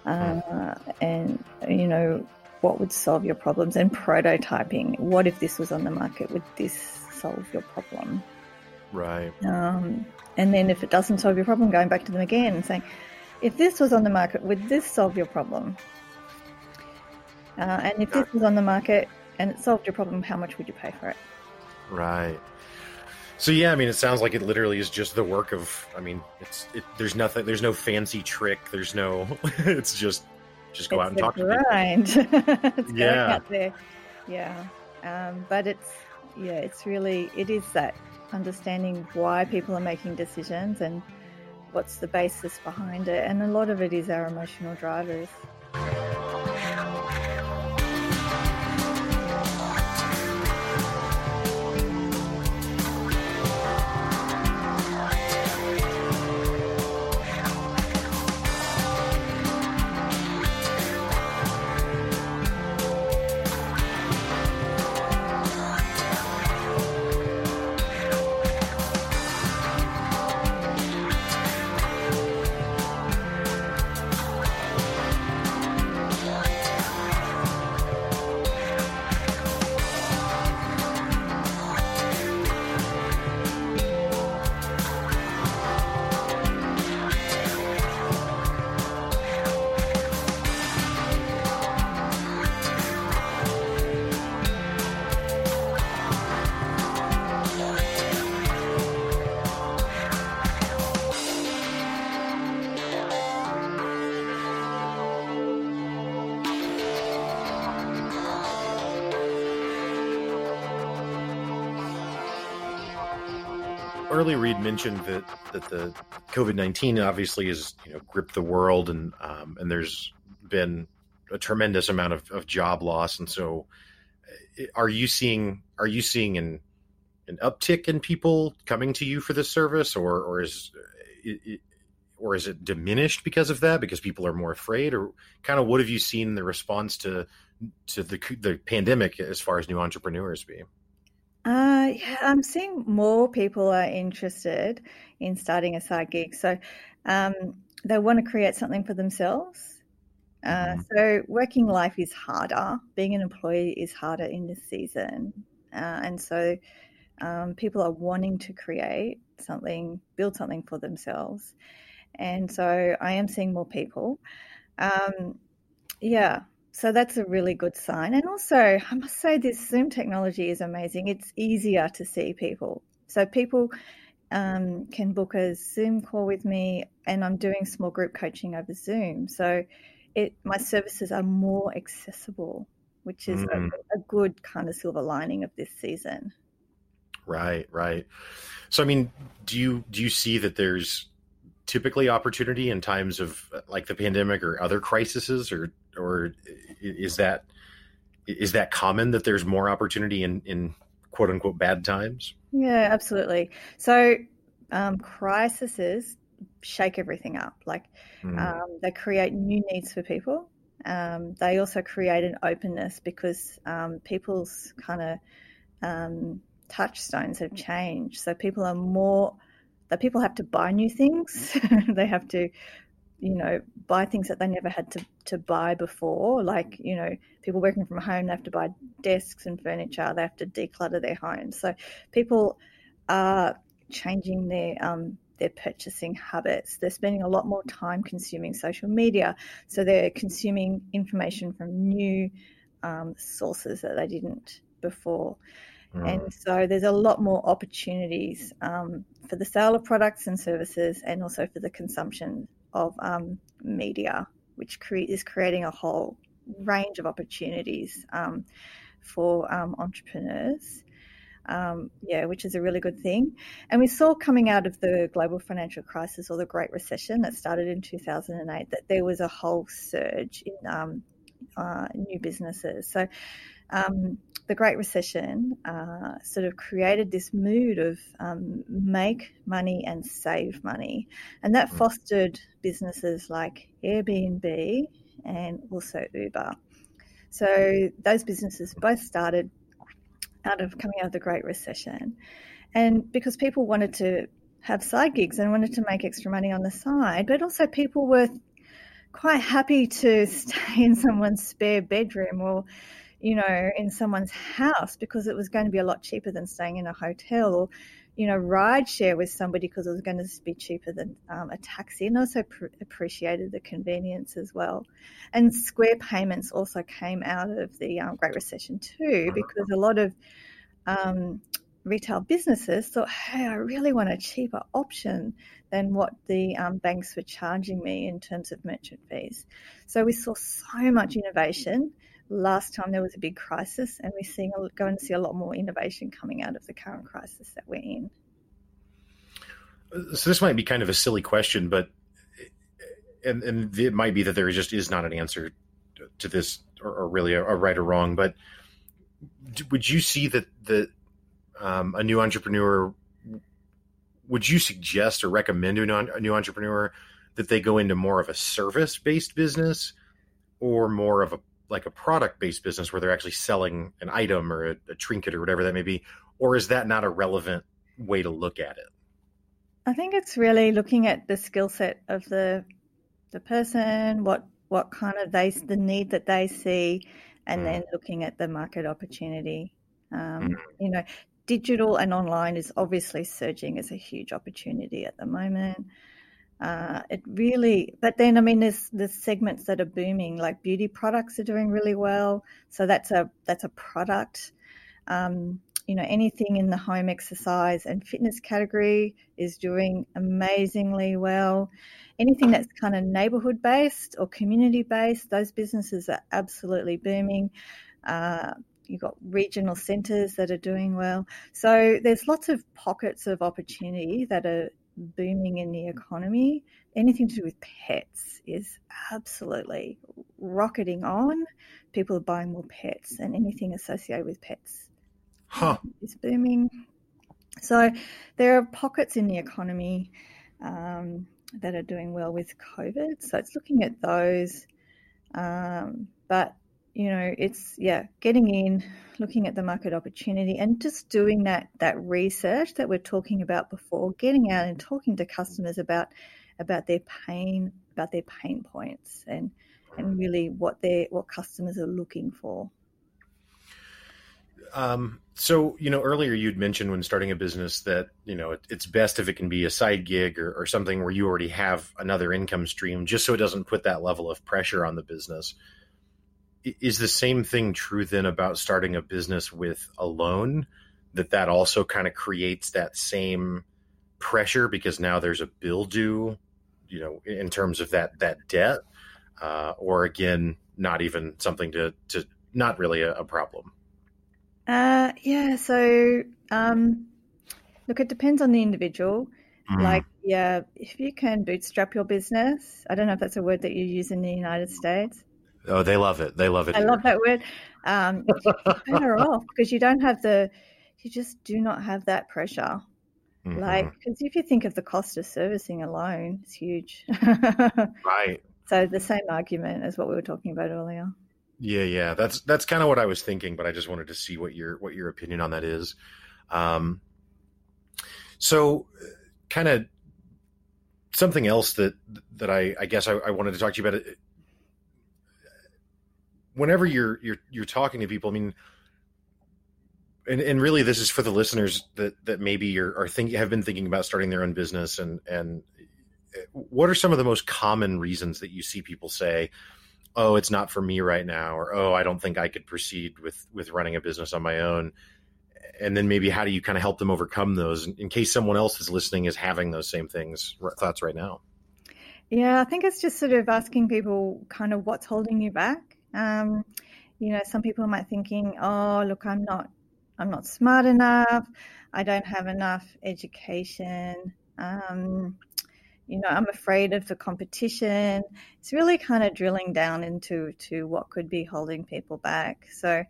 uh, and you know what would solve your problems, and prototyping. What if this was on the market? Would this solve your problem. Right. Um, and then if it doesn't solve your problem, going back to them again and saying, if this was on the market, would this solve your problem? Uh, and if this was on the market, and it solved your problem, how much would you pay for it? Right. So yeah, I mean, it sounds like it literally is just the work of. I mean, it's it, there's nothing, there's no fancy trick, there's no. (laughs) it's just just go it's out and talk grind. to people. (laughs) it's (laughs) Yeah. out there. Yeah, um, but it's yeah, it's really it is that understanding why people are making decisions and what's the basis behind it, and a lot of it is our emotional drivers. Mentioned that that the COVID nineteen obviously has you know gripped the world and um, and there's been a tremendous amount of, of job loss. And so uh, are you seeing are you seeing an an uptick in people coming to you for this service? Or or is it, it- or is it diminished because of that because people are more afraid? Or kind of what have you seen the response to to the the pandemic as far as new entrepreneurs be Uh, yeah, I'm seeing more people are interested in starting a side gig. So um, they want to create something for themselves. Uh, Mhm. so working life is harder. Being an employee is harder in this season. Uh, and so um, people are wanting to create something, build something for themselves. And so I am seeing more people. Um, yeah, so that's a really good sign. And also, I must say, this Zoom technology is amazing. It's easier to see people. So people um, can book a Zoom call with me, and I'm doing small group coaching over Zoom. So it my services are more accessible, which is Mm. a, a good kind of silver lining of this season. Right, right. So, I mean, do you do you see that there's typically opportunity in times of uh, like the pandemic or other crises, or or is that is that common that there's more opportunity in in quote unquote bad times? Yeah, absolutely. So um, crises shake everything up. Like Mm, Um, they create new needs for people. Um, they also create an openness because um, people's kind of um, touchstones have changed. So people are more, that people have to buy new things. (laughs) they have to, you know, buy things that they never had to, to buy before. Like, you know, people working from home, they have to buy desks and furniture. They have to declutter their homes. So people are changing their um, their purchasing habits. They're spending a lot more time consuming social media, so they're consuming information from new um, sources that they didn't before. mm, And so there's a lot more opportunities um, for the sale of products and services, and also for the consumption of um, media, which cre- is creating a whole range of opportunities um, for um, entrepreneurs. Um, yeah, which is a really good thing. And we saw coming out of the global financial crisis or the Great Recession that started in 2008 that there was a whole surge in um, uh, new businesses. So um, the Great Recession uh, sort of created this mood of um, make money and save money. And that Mm. fostered businesses like Airbnb and also Uber. So those businesses both started out of coming out of the Great Recession. And because people wanted to have side gigs and wanted to make extra money on the side, but also people were quite happy to (laughs) stay in someone's spare bedroom or, you know, in someone's house because it was going to be a lot cheaper than staying in a hotel or, you know, ride share with somebody because it was going to be cheaper than um, a taxi, and also pr- appreciated the convenience as well. And Square payments also came out of the um, Great Recession too, because a lot of um, retail businesses thought, hey, I really want a cheaper option than what the um, banks were charging me in terms of merchant fees. So we saw so much innovation last time there was a big crisis, and we're seeing going to see a lot more innovation coming out of the current crisis that we're in. So this might be kind of a silly question, but and, and it might be that there just is not an answer to this, or, or really a, a, right or wrong. But would you see that the um, a new entrepreneur? Would you suggest or recommend to a new entrepreneur that they go into more of a service based business or more of a like a product based business where they're actually selling an item or a, a, trinket or whatever that may be or is that not a relevant way to look at it i think it's really looking at the skill set of the the person what what kind of they the need that they see and mm. then looking at the market opportunity um, mm. you know digital and online is obviously surging as a huge opportunity at the moment uh, it really, but then I mean, there's there's segments that are booming, like beauty products are doing really well. So that's a that's a product. Um, you know, anything in the home exercise and fitness category is doing amazingly well. Anything that's kind of neighborhood based or community based, those businesses are absolutely booming. Uh, you've got regional centres that are doing well. So there's lots of pockets of opportunity that are booming in the economy, anything to do with pets is absolutely rocketing on. People are buying more pets, and anything associated with pets huh. is booming. So there are pockets in the economy um, that are doing well with COVID. So it's looking at those. Um, but you know, it's yeah, getting in, looking at the market opportunity, and just doing that that research that we're talking about before, getting out and talking to customers about about their pain, about their pain points, and and really what they what customers are looking for. Um, so you know, earlier you'd mentioned when starting a business that you know it, it's best if it can be a side gig or, or something where you already have another income stream, just so it doesn't put that level of pressure on the business is the same thing true then about starting a business with a loan? That that also kind of creates that same pressure because now there's a bill due you know in terms of that that debt? Uh, or again not even something to to not really a, a problem? Uh, yeah so um, look it depends on the individual. Mm. like yeah if you can bootstrap your business i don't know if that's a word that you use in the united states Oh, they love it. They love it. I here. love that word. Um, better (laughs) off because you don't have the, you just do not have that pressure. Mm-hmm. Like, because if you think of the cost of servicing alone, it's huge. right. (laughs) So the same argument as what we were talking about earlier. Yeah, yeah, that's that's kind of what I was thinking, but I just wanted to see what your what your opinion on that is. Um, so, kind of something else that that I, I guess I, I, wanted to talk to you about whenever you're you're you're talking to people, I mean, and and really this is for the listeners that that maybe are, are think have been thinking about starting their own business and and eh, what are some of the most common reasons that you see people say oh it's not for me right now or oh i don't think i could proceed with with running a business on my own. And then maybe how do you kind of help them overcome those in case someone else is listening is having those same things thoughts right now? Yeah i think it's just sort of asking people kind of what's holding you back um, you know, some people might thinking, oh, look, I'm not, I'm not smart enough. I don't have enough education. Um, you know, I'm afraid of the competition. It's really kind of drilling down into to what could be holding people back. So,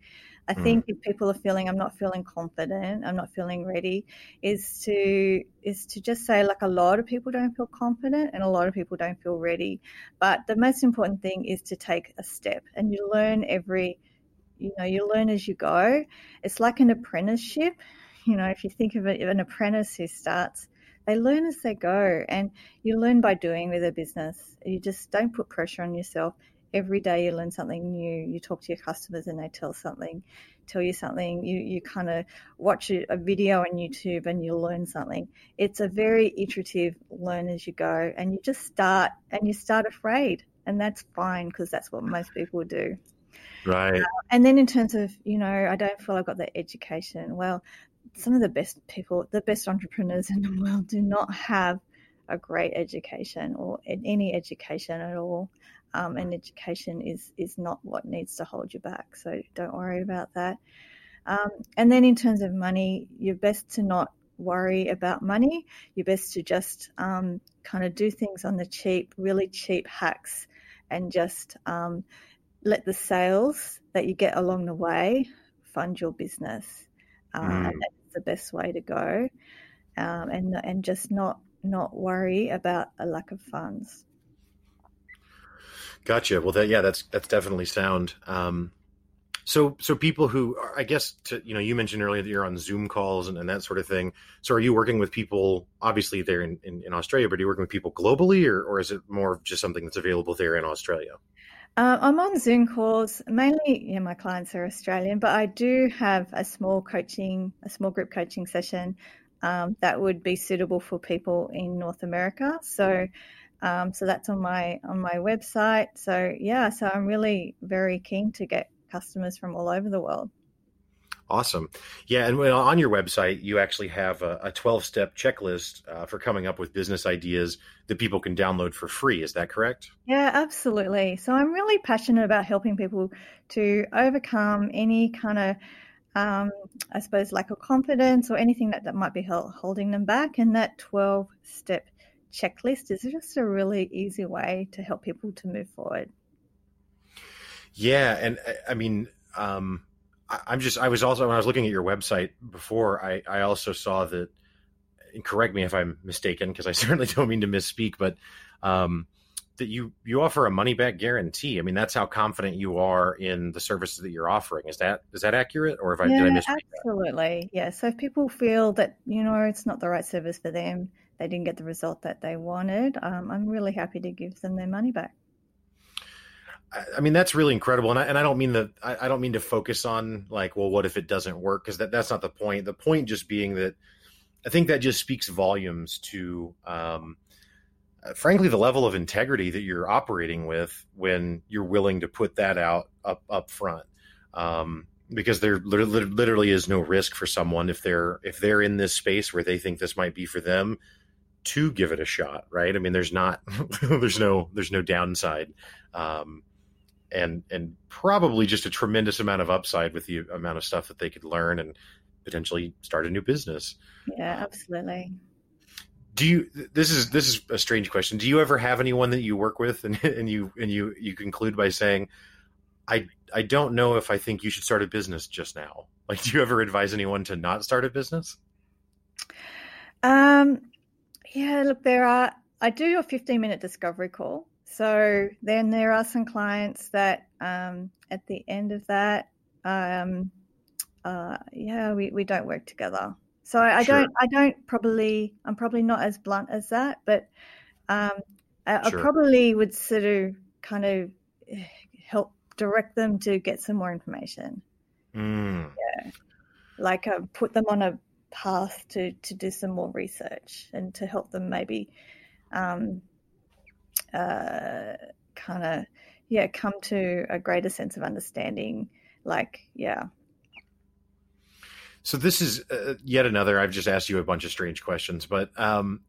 I mm. think if people are feeling I'm not feeling confident, I'm not feeling ready, is to is to just say like a lot of people don't feel confident and a lot of people don't feel ready. But the most important thing is to take a step and you learn every you know, you learn as you go. It's like an apprenticeship. You know, if you think of it, an apprentice who starts, they learn as they go and you learn by doing with a business. You just don't put pressure on yourself every day you learn something new. You talk to your customers and they tell something, tell you something. You you kind of watch a, video on YouTube and you learn something. It's a very iterative learn as you go, and you just start and you start afraid, and that's fine because that's what most people do. Right. Uh, and then in terms of, you know, I don't feel I've got the education. Well, some of the best people, the best entrepreneurs in the world do not have a great education or any education at all. Um, and education is is not what needs to hold you back. So don't worry about that. Um, and then in terms of money, you're best to not worry about money. You're best to just um, kind of do things on the cheap, really cheap hacks, and just um, let the sales that you get along the way fund your business. Uh, mm. That's the best way to go. Um, and and just not not worry about a lack of funds. Gotcha. Well, that yeah, that's that's definitely sound. Um, so so people who I guess to, you know you mentioned earlier that you're on Zoom calls and, and, that sort of thing. So are you working with people obviously there in, in, in Australia, but are you working with people globally, or or is it more just something that's available there in Australia? Uh, I'm on Zoom calls. Mainly, yeah, my clients are Australian, but I do have a small coaching, a small group coaching session um, that would be suitable for people in North America. So, um, so that's on my on my website. So yeah, so I'm really very keen to get customers from all over the world. Awesome. Yeah. And on your website, you actually have a 12 step checklist uh, for coming up with business ideas that people can download for free. Is that correct? Yeah, absolutely. So I'm really passionate about helping people to overcome any kind of, um, I suppose, lack of confidence or anything that, that might be holding them back. And that 12 step checklist is just a really easy way to help people to move forward. Yeah. And I mean, um, I'm just I was also when I was looking at your website before I I also saw that and correct me if I'm mistaken because I (laughs) certainly don't mean to misspeak but um, that you you offer a money back guarantee. I mean that's how confident you are in the services that you're offering. Is that is that accurate or if I yeah, did I? Absolutely. That? Yeah. So if people feel that you know it's not the right service for them, they didn't get the result that they wanted, um, I'm really happy to give them their money back. I mean that's really incredible, and I, and I don't mean that I, I, don't mean to focus on like, well, what if it doesn't work? Because that that's not the point. The point just being that I think that just speaks volumes to, um, uh, frankly, the level of integrity that you're operating with when you're willing to put that out up up front. Um, because there literally is no risk for someone if they're if they're in this space where they think this might be for them to give it a shot right i mean there's not (laughs) there's no there's no downside um, and and probably just a tremendous amount of upside with the amount of stuff that they could learn and potentially start a new business. Yeah, absolutely. Do you this is this is a strange question. Do you ever have anyone that you work with and (laughs) and you and you you conclude by saying I I don't know if I think you should start a business just now. Like do you ever advise anyone to not start a business? Um yeah, look there are I do a 15 minute discovery call so then there are some clients that um, at the end of that, um, uh, yeah, we, we don't work together. So I, sure. don't I don't probably I'm probably not as blunt as that, but um, I, sure. I, probably would sort of kind of help direct them to get some more information. Mm. Yeah, like uh, put them on a path to to do some more research and to help them maybe um, uh, kind of yeah come to a greater sense of understanding like yeah. So this is uh, yet another i've just asked you a bunch of strange questions but um,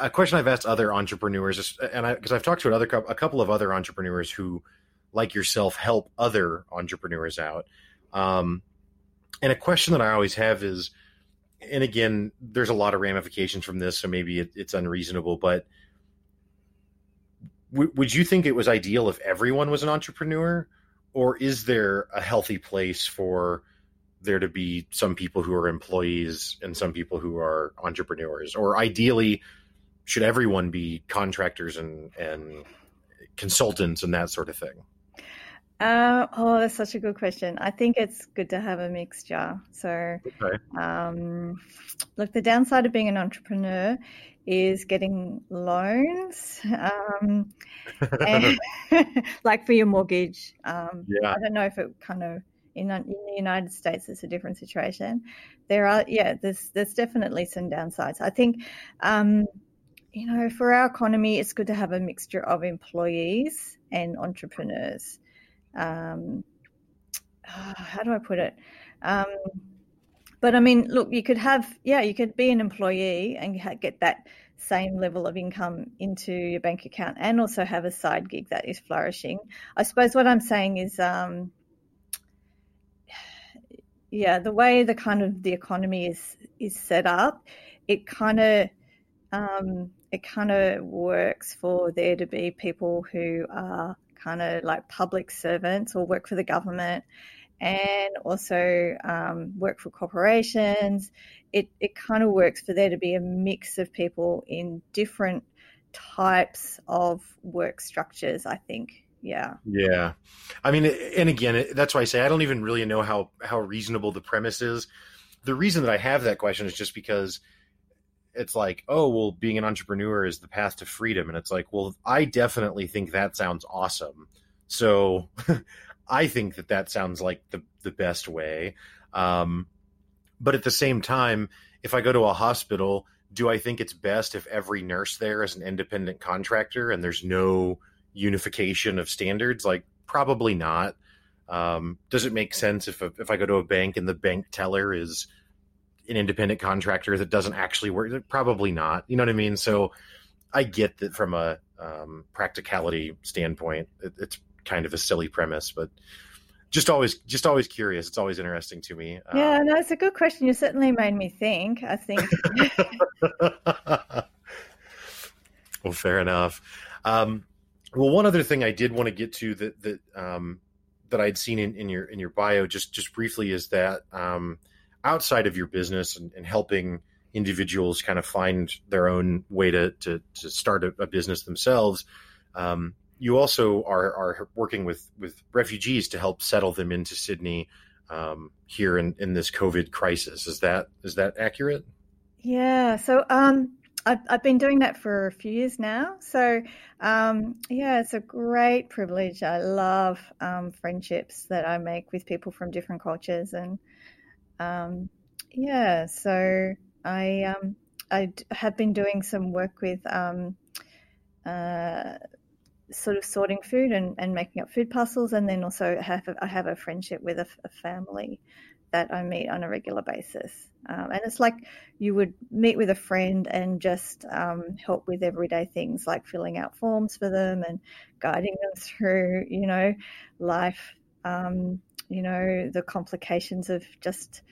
a question i've asked other entrepreneurs and i because i've talked to another a couple of other entrepreneurs who like yourself help other entrepreneurs out um, and a question that i always have is and again there's a lot of ramifications from this so maybe it, it's unreasonable but w- would you think it was ideal if everyone was an entrepreneur, or is there a healthy place for there to be some people who are employees and some people who are entrepreneurs, or ideally, should everyone be contractors and and consultants and that sort of thing? Uh, oh, that's such a good question. I think it's good to have a mixture. So, Okay. um, look, the downside of being an entrepreneur is getting loans, um, and (laughs) (laughs) like for your mortgage. Um, Yeah. I don't know if it kind of in, in the United States it's a different situation. There are, yeah, there's there's definitely some downsides. I think, um, you know, for our economy, it's good to have a mixture of employees and entrepreneurs um, how do I put it? Um, but I mean, look, you could have, yeah, you could be an employee and get that same level of income into your bank account and also have a side gig that is flourishing. I suppose what I'm saying is, um, yeah, the way the kind of the economy is is set up, it kind of um, it kind of works for there to be people who are kind of like public servants or work for the government and also um, work for corporations. It, it kind of works for there to be a mix of people in different types of work structures, I think. Yeah. Yeah. I mean, and again, that's why I say I don't even really know how, how reasonable the premise is. The reason that I have that question is just because it's like, oh, well, being an entrepreneur is the path to freedom. And it's like, well, I definitely think that sounds awesome. So (laughs) I think that that sounds like the, the best way. Um, but at the same time, if I go to a hospital, do I think it's best if every nurse there is an independent contractor and there's no unification of standards? Like, probably not. Um, does it make sense if if I go to a bank and the bank teller is an independent contractor that doesn't actually work? Probably not. You know what I mean? So I get that from a um, practicality standpoint, it, it's kind of a silly premise, but just always just always curious. It's always interesting to me. Yeah, um, no, it's a good question. You certainly made me think. I think. (laughs) well, fair enough. Um, well, one other thing I did want to get to that that um, that I'd seen in, in your in your bio just just briefly is that um, outside of your business and, and, helping individuals kind of find their own way to to, to start a, a, business themselves, um, you also are are working with with refugees to help settle them into Sydney um, here in in this COVID crisis. Is that is that accurate? Yeah. So um, I've, I've been doing that for a few years now. So, um, yeah, it's a great privilege. I love um, friendships that I make with people from different cultures. And um, yeah, so I, um, I have been doing some work with um, uh, sort of sorting food and, and making up food parcels. And then also have a, I have a friendship with a, a family that I meet on a regular basis. Um, and it's like you would meet with a friend and just um, help with everyday things like filling out forms for them and guiding them (laughs) through, you know, life, um, you know, the complications of just,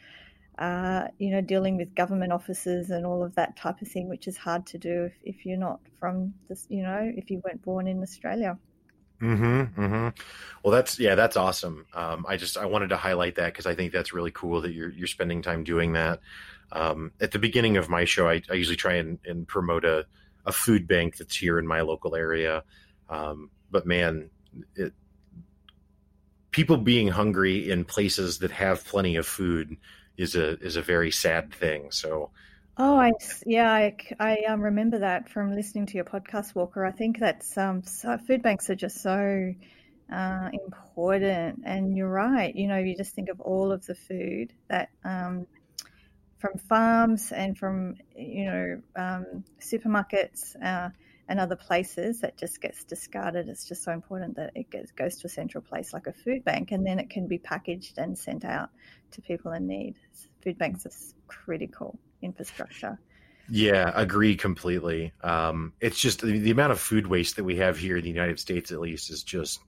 uh, you know, dealing with government offices and all of that type of thing, which is hard to do if, if you're not from this, you know, if you weren't born in Australia. Mm-hmm, mm-hmm. Well, that's yeah, that's awesome. Um, I just I wanted to highlight that because I think that's really cool that you're you're spending time doing that. Um, at the beginning of my show, I, I usually try and, and, promote a, a food bank that's here in my local area. Um, but man, it, people being hungry in places that have plenty of food is a is a very sad thing. So Oh, I yeah, I, I um, remember that from listening to your podcast, Walker. I think that's um, so, food banks are just so uh, important, and you're right. You know, you just think of all of the food that um, from farms and from you know um, supermarkets uh, and other places that just gets discarded. It's just so important that it gets, goes to a central place like a food bank, and then it can be packaged and sent out to people in need. Food banks are critical infrastructure. Yeah, agree completely. Um, it's just the, the, amount of food waste that we have here in the United States, at least, is just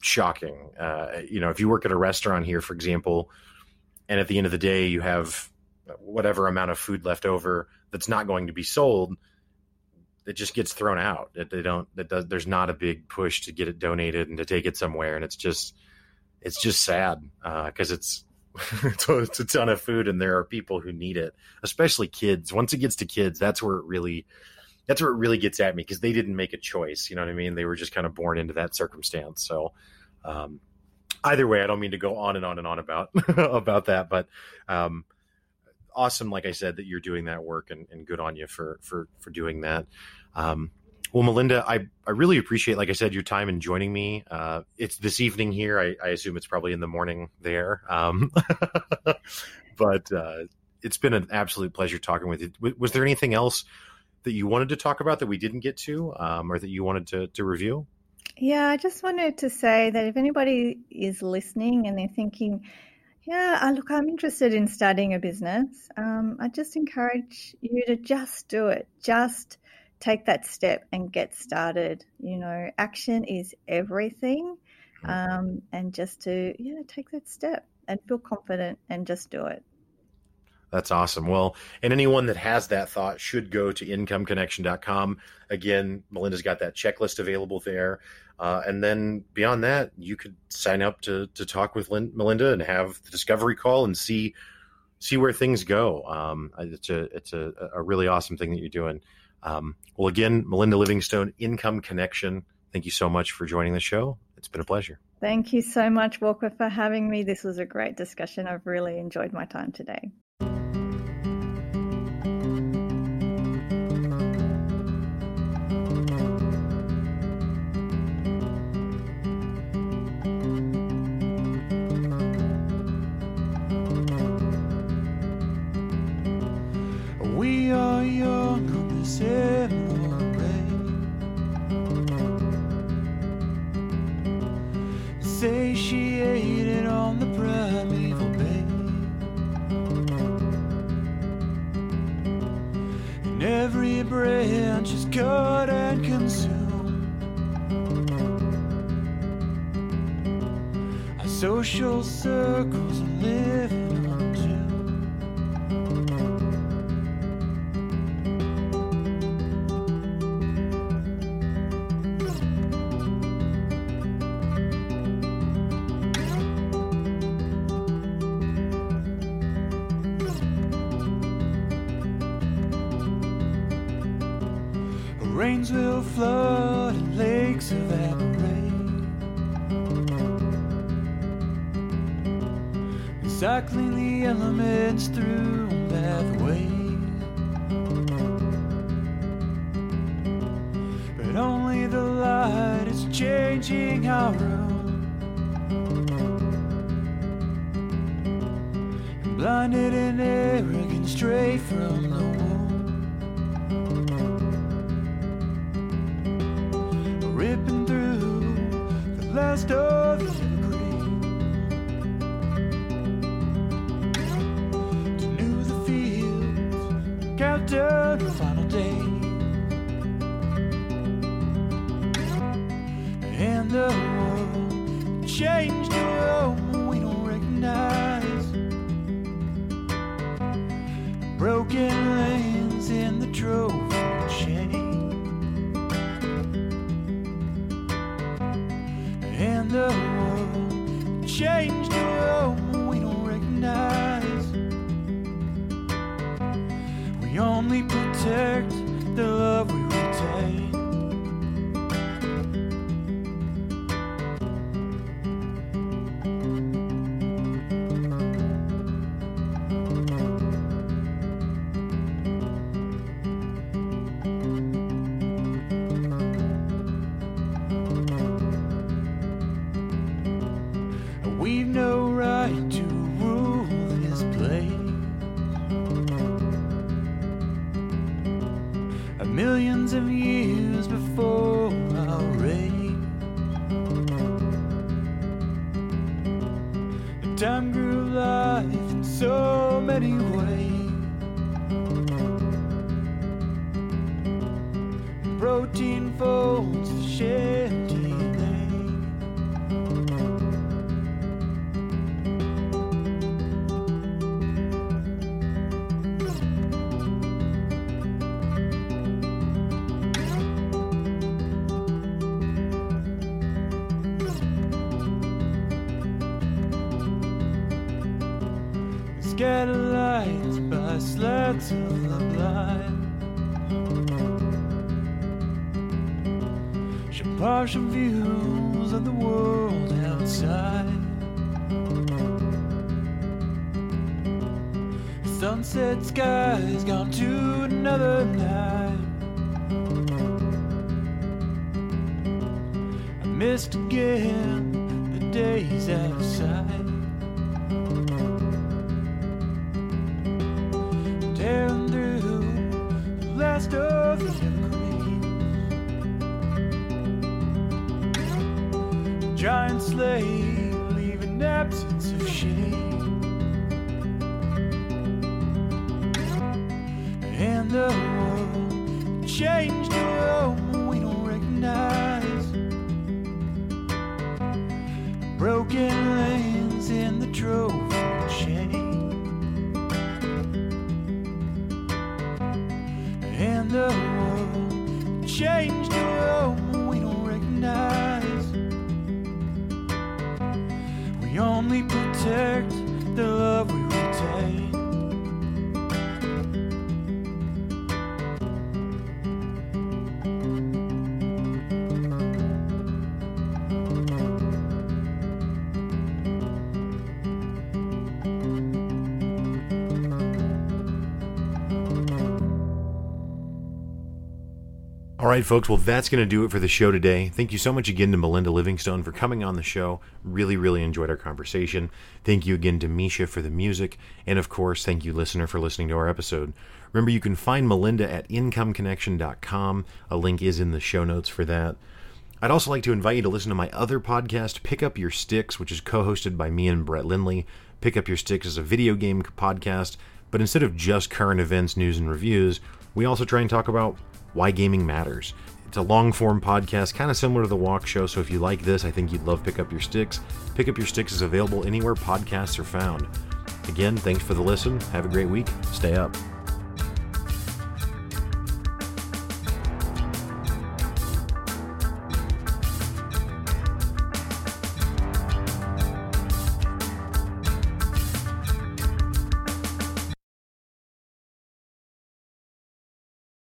shocking. Uh, you know, if you work at a restaurant here, for example, and at the end of the day you have whatever amount of food left over that's not going to be sold, it just gets thrown out. It, they don't. That does, there's not a big push to get it donated and to take it somewhere, and it's just it's just sad because uh, it's (laughs) it's a ton of food and there are people who need it especially kids once it gets to kids that's where it really that's where it really gets at me because they didn't make a choice you know what i mean they were just kind of born into that circumstance so Um, either way, I don't mean to go on and on and on about (laughs) about that, but um, awesome, like I said, that you're doing that work, and, and good on you for for for doing that. Um, well, Melinda, I, I really appreciate, like I said, your time and joining me. Uh, it's this evening here. I, I, assume it's probably in the morning there. Um, (laughs) but uh, it's been an absolute pleasure talking with you. Was, there anything else that you wanted to talk about that we didn't get to um, or that you wanted to, to review? Yeah, I just wanted to say that if anybody is listening and they're thinking, yeah, look, I'm interested in starting a business, um, I just encourage you to just do it. Just take that step and get started. You know, action is everything. Um, and just to, you know, take that step and feel confident and just do it. That's awesome. Well, and anyone that has that thought should go to incomeconnection.com. Again, Melinda's got that checklist available there. Uh, and then beyond that, you could sign up to to talk with Lin- Melinda and have the discovery call and see see where things go. Um, it's a it's a, a really awesome thing that you're doing. Um, well, again, Melinda Livingstone, Income Connection. Thank you so much for joining the show. It's been a pleasure. Thank you so much, Walker, for having me. This was a great discussion. I've really enjoyed my time today. Satiated on the primeval bay. And every branch is cut and consumed. Our social circles are living elements through Giant sleigh leaving absence of shame. And the world changed right, folks. Well, that's going to do it for the show today. Thank you so much again to Melinda Livingstone for coming on the show. Really, really enjoyed our conversation. Thank you again to Misha for the music. And of course, thank you, listener, for listening to our episode. Remember, you can find Melinda at incomeconnection.com. A link is in the show notes for that. I'd also like to invite you to listen to my other podcast, Pick Up Your Sticks, which is co hosted by me and Brett Lindley. Pick Up Your Sticks is a video game podcast, but instead of just current events, news, and reviews, we also try and talk about why gaming matters. It's a long form podcast, kind of similar to the Walkshow, so if you like this, I think you'd love Pick Up Your Sticks. Pick Up Your Sticks is available anywhere podcasts are found. Again, thanks for the listen. Have a great week. Stay up.